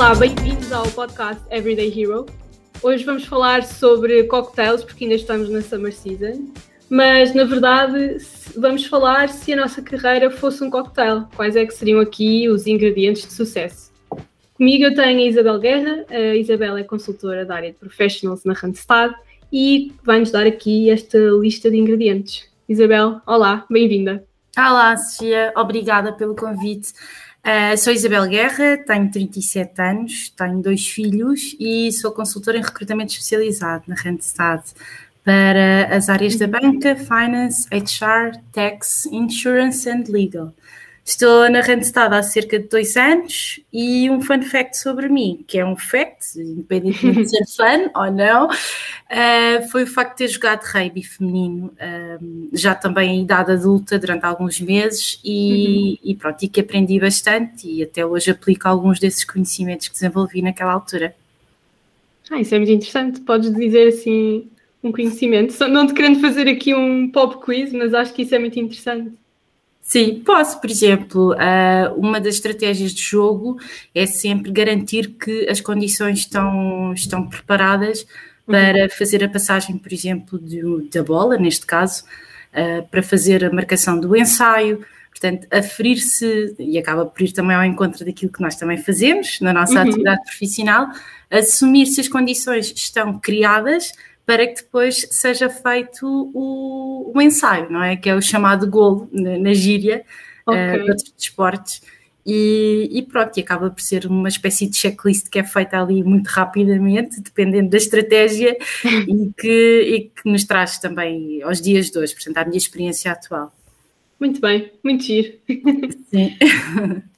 Olá, bem-vindos ao podcast Everyday Hero. Hoje vamos falar sobre cocktails, porque ainda estamos na summer season, mas na verdade vamos falar se a nossa carreira fosse um cocktail, quais é que seriam aqui os ingredientes de sucesso. Comigo eu tenho a Isabel Guerra, a Isabel é consultora da área de professionals na Randstad e vai-nos dar aqui esta lista de ingredientes. Isabel, olá, bem-vinda. Olá, Sofia, obrigada pelo convite. Uh, sou Isabel Guerra, tenho 37 anos, tenho dois filhos e sou consultora em recrutamento especializado na Randstad para as áreas da banca, finance, HR, tax, insurance and legal. Estou na Randstad há cerca de dois anos e um fun fact sobre mim, que é um fact, independentemente de ser fã ou não, uh, foi o facto de ter jogado rugby feminino, uh, já também em idade adulta, durante alguns meses, e, uhum. e pronto, e que aprendi bastante e até hoje aplico alguns desses conhecimentos que desenvolvi naquela altura. Ah, isso é muito interessante. Podes dizer assim um conhecimento, não te querendo fazer aqui um pop quiz, mas acho que isso é muito interessante. Sim, posso, por exemplo, uh, uma das estratégias de jogo é sempre garantir que as condições estão, estão preparadas para uhum. fazer a passagem, por exemplo, de, da bola, neste caso, uh, para fazer a marcação do ensaio, portanto, aferir-se, e acaba por ir também ao encontro daquilo que nós também fazemos na nossa uhum. atividade profissional, assumir se as condições estão criadas para que depois seja feito o, o ensaio, não é? Que é o chamado golo na, na gíria okay. uh, de outros desportos. E, e, pronto, e acaba por ser uma espécie de checklist que é feita ali muito rapidamente, dependendo da estratégia e, que, e que nos traz também aos dias de hoje, portanto, à minha experiência atual. Muito bem, muito giro. Sim.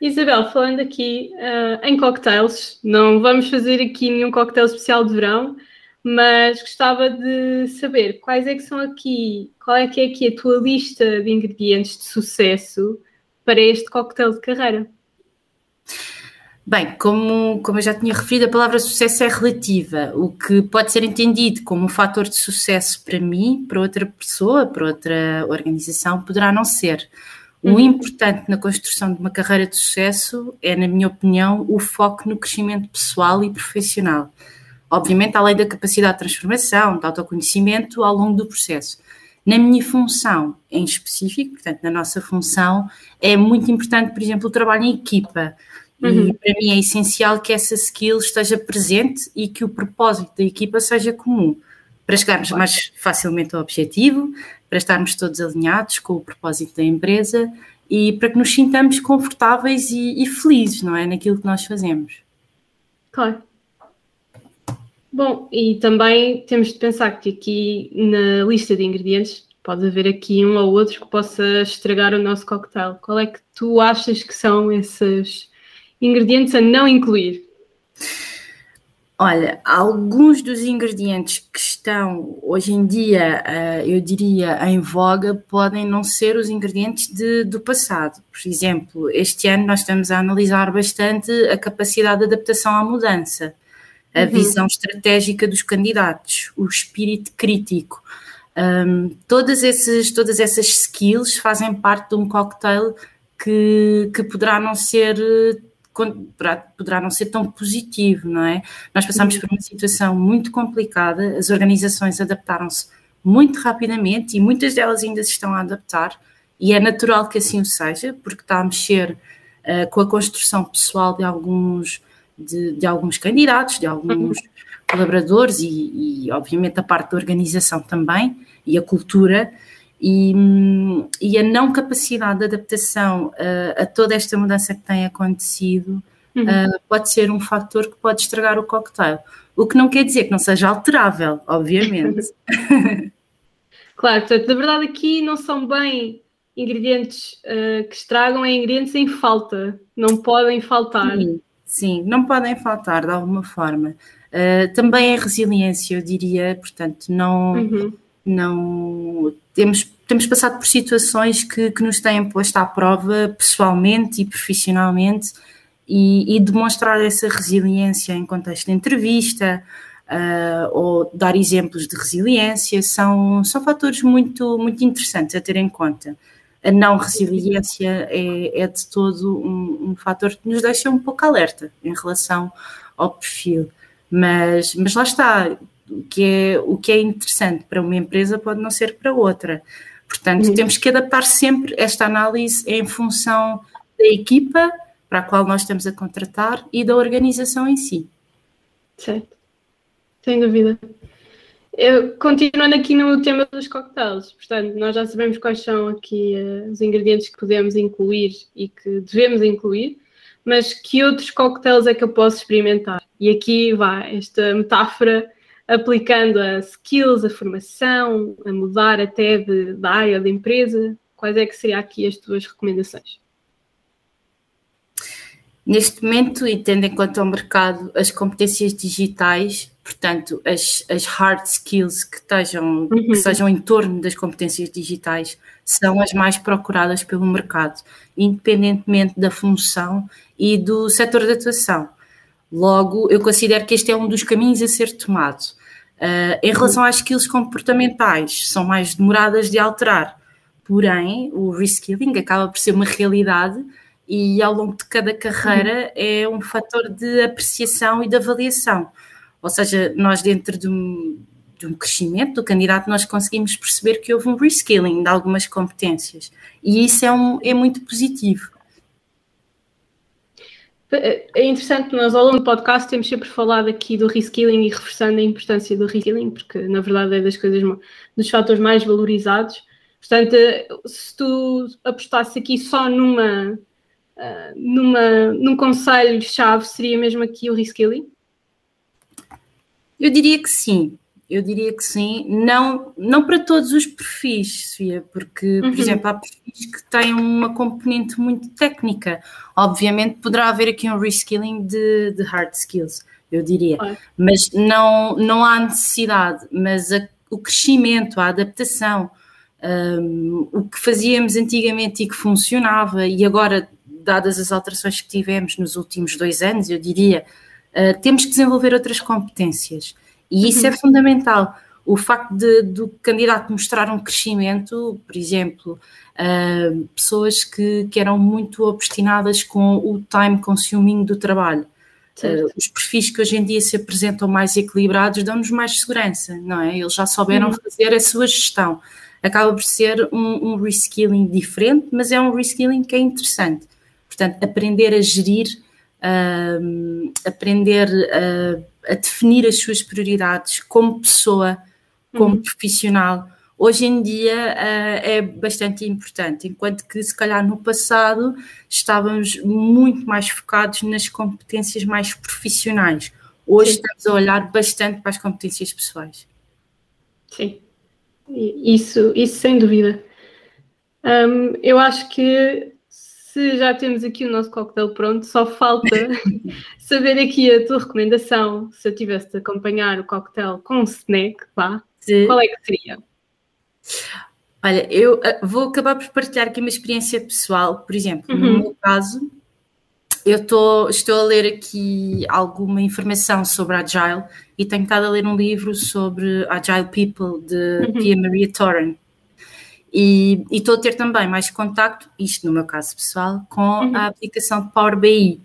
Isabel, falando aqui uh, em cocktails, não vamos fazer aqui nenhum cocktail especial de verão, mas gostava de saber quais é que são aqui, qual é que é aqui a tua lista de ingredientes de sucesso para este coquetel de carreira? Bem, como, como eu já tinha referido, a palavra sucesso é relativa. O que pode ser entendido como um fator de sucesso para mim, para outra pessoa, para outra organização, poderá não ser. O uhum. importante na construção de uma carreira de sucesso é, na minha opinião, o foco no crescimento pessoal e profissional obviamente além da capacidade de transformação, de autoconhecimento ao longo do processo. Na minha função em específico, portanto, na nossa função, é muito importante, por exemplo, o trabalho em equipa. Uhum. E para mim é essencial que essa skill esteja presente e que o propósito da equipa seja comum, para chegarmos mais facilmente ao objetivo, para estarmos todos alinhados com o propósito da empresa e para que nos sintamos confortáveis e, e felizes, não é? Naquilo que nós fazemos. Claro. Bom, e também temos de pensar que aqui na lista de ingredientes pode haver aqui um ou outro que possa estragar o nosso cocktail. Qual é que tu achas que são esses ingredientes a não incluir? Olha, alguns dos ingredientes que estão hoje em dia, eh, eu diria, em voga, podem não ser os ingredientes de, do passado. Por exemplo, este ano nós estamos a analisar bastante a capacidade de adaptação à mudança a uhum. visão estratégica dos candidatos, o espírito crítico. Um, todas, esses, todas essas skills fazem parte de um cocktail que, que poderá não ser poderá, poderá não ser tão positivo, não é? Nós passamos uhum. por uma situação muito complicada, as organizações adaptaram-se muito rapidamente e muitas delas ainda se estão a adaptar, e é natural que assim o seja, porque está a mexer uh, com a construção pessoal de alguns de, de alguns candidatos, de alguns uhum. colaboradores e, e, obviamente, a parte da organização também e a cultura. E, e a não capacidade de adaptação uh, a toda esta mudança que tem acontecido uhum. uh, pode ser um fator que pode estragar o cocktail. O que não quer dizer que não seja alterável, obviamente. claro, portanto, na verdade aqui não são bem ingredientes uh, que estragam, é ingredientes em falta, não podem faltar. Sim. Sim, não podem faltar de alguma forma. Uh, também a resiliência, eu diria, portanto, não, uhum. não temos, temos passado por situações que, que nos têm posto à prova pessoalmente e profissionalmente e, e demonstrar essa resiliência em contexto de entrevista uh, ou dar exemplos de resiliência são, são fatores muito, muito interessantes a ter em conta. A não resiliência é, é de todo um, um fator que nos deixa um pouco alerta em relação ao perfil. Mas, mas lá está, o que, é, o que é interessante para uma empresa pode não ser para outra. Portanto, uhum. temos que adaptar sempre esta análise em função da equipa para a qual nós estamos a contratar e da organização em si. Certo, sem dúvida. Eu, continuando aqui no tema dos coquetéis, portanto, nós já sabemos quais são aqui uh, os ingredientes que podemos incluir e que devemos incluir, mas que outros coquetéis é que eu posso experimentar? E aqui vai esta metáfora aplicando a skills, a formação, a mudar até de, da área da empresa. Quais é que seriam aqui as tuas recomendações? Neste momento, e tendo em conta o mercado, as competências digitais, portanto, as, as hard skills que, estejam, uhum. que sejam em torno das competências digitais, são as mais procuradas pelo mercado, independentemente da função e do setor de atuação. Logo, eu considero que este é um dos caminhos a ser tomado. Uh, em relação às skills comportamentais, são mais demoradas de alterar, porém, o reskilling acaba por ser uma realidade e ao longo de cada carreira é um fator de apreciação e de avaliação. Ou seja, nós dentro de um, de um crescimento do candidato, nós conseguimos perceber que houve um reskilling de algumas competências. E isso é, um, é muito positivo. É interessante, nós ao longo do podcast temos sempre falado aqui do reskilling e reforçando a importância do reskilling, porque na verdade é das coisas, dos fatores mais valorizados. Portanto, se tu apostasses aqui só numa uh, numa, num conselho-chave seria mesmo aqui o reskilling? Eu diria que sim, eu diria que sim, não, não para todos os perfis, Sofia, porque, uhum. por exemplo, há perfis que têm uma componente muito técnica. Obviamente poderá haver aqui um reskilling de, de hard skills, eu diria, mas não, não há necessidade, mas a, o crescimento, a adaptação, um, o que fazíamos antigamente e que funcionava e agora dadas as alterações que tivemos nos últimos dois anos, eu diria, uh, temos que desenvolver outras competências. E isso é uhum. é fundamental. O facto de, do candidato mostrar um crescimento, por exemplo, uh, pessoas que, que eram muito obstinadas com o time consuming do trabalho. Uh, os perfis que hoje em dia se apresentam mais equilibrados dão-nos mais segurança, não é? Eles já souberam uhum. fazer a sua gestão. Acaba por ser um, um reskilling diferente, mas é um reskilling que é interessante. Portanto, aprender a gerir, uh, aprender a, a, definir as suas prioridades como pessoa, como uhum. profissional, hoje em dia uh, é bastante importante, enquanto que se calhar no passado estávamos muito mais focados nas competências mais profissionais. Hoje Sim. estamos a olhar bastante para as competências pessoais. Sim, isso, isso sem dúvida. Um, eu acho que se já temos aqui o nosso coquetel pronto, só falta saber aqui a tua recomendação. Se eu tivesse de acompanhar o coquetel com um snack, vá, qual é que seria? Olha, eu eh, vou acabar por partilhar aqui uma experiência pessoal. Por exemplo, uhum. no meu caso, eu tô, estou a ler aqui alguma informação sobre Agile e tenho estado a ler um livro sobre Agile People de uhum. Pia Maria Torren. E, e estou a ter também mais contacto, isto no meu caso pessoal, com uhum. a aplicação Power BI.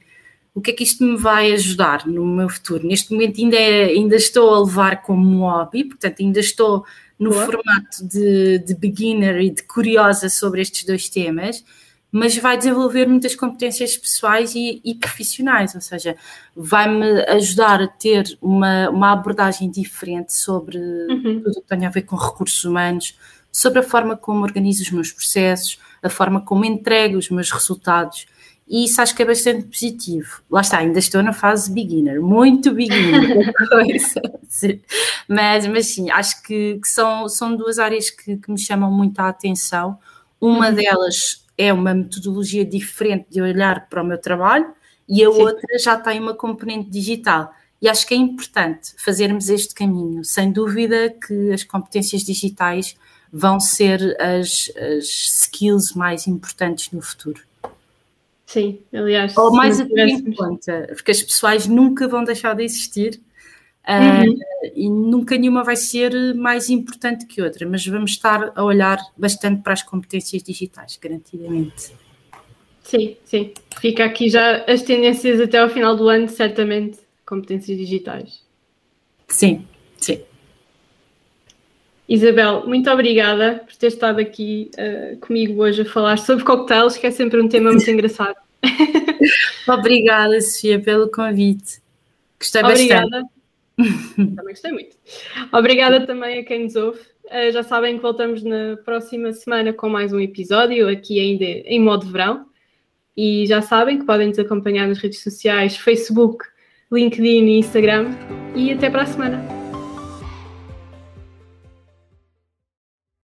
O que é que isto me vai ajudar no meu futuro? Neste momento ainda, é, ainda estou a levar como hobby, portanto ainda estou no Boa. formato de, de beginner e de curiosa sobre estes dois temas, mas vai desenvolver muitas competências pessoais e, e profissionais, ou seja, vai-me ajudar a ter uma, uma abordagem diferente sobre uhum. tudo o que tem a ver com recursos humanos, sobre a forma como organizo os meus processos, a forma como entrego os meus resultados. E isso acho que é bastante positivo. Lá está, ainda estou na fase beginner, muito beginner. mas, mas sim, acho que, que, são, são duas áreas que, que, me chamam muito a atenção. Uma uhum. delas é uma metodologia diferente de olhar para o meu trabalho e a sim. outra já tem uma componente digital. E acho que é importante fazermos este caminho. Sem dúvida que as competências digitais vão ser as, as skills mais importantes no futuro. Sim, aliás. Ou mais a ter em conta, porque as pessoais nunca vão deixar de existir. uhum. uh, e nunca nenhuma vai ser mais importante que outra, mas vamos estar a olhar bastante para as competências digitais, garantidamente. Sim, sim. Fica aqui já as tendências até ao final do ano, certamente, competências digitais. Sim, sim. Isabel, muito obrigada por ter estado aqui uh, comigo hoje a falar sobre cocktails, que é sempre um tema muito engraçado. obrigada, Sofia, pelo convite. Gostei obrigada. bastante. Também gostei muito. Obrigada também a quem nos ouve. Uh, já sabem que voltamos na próxima semana com mais um episódio, aqui ainda em modo verão. E já sabem que podem nos acompanhar nas redes sociais, Facebook, LinkedIn e Instagram. E até para a semana.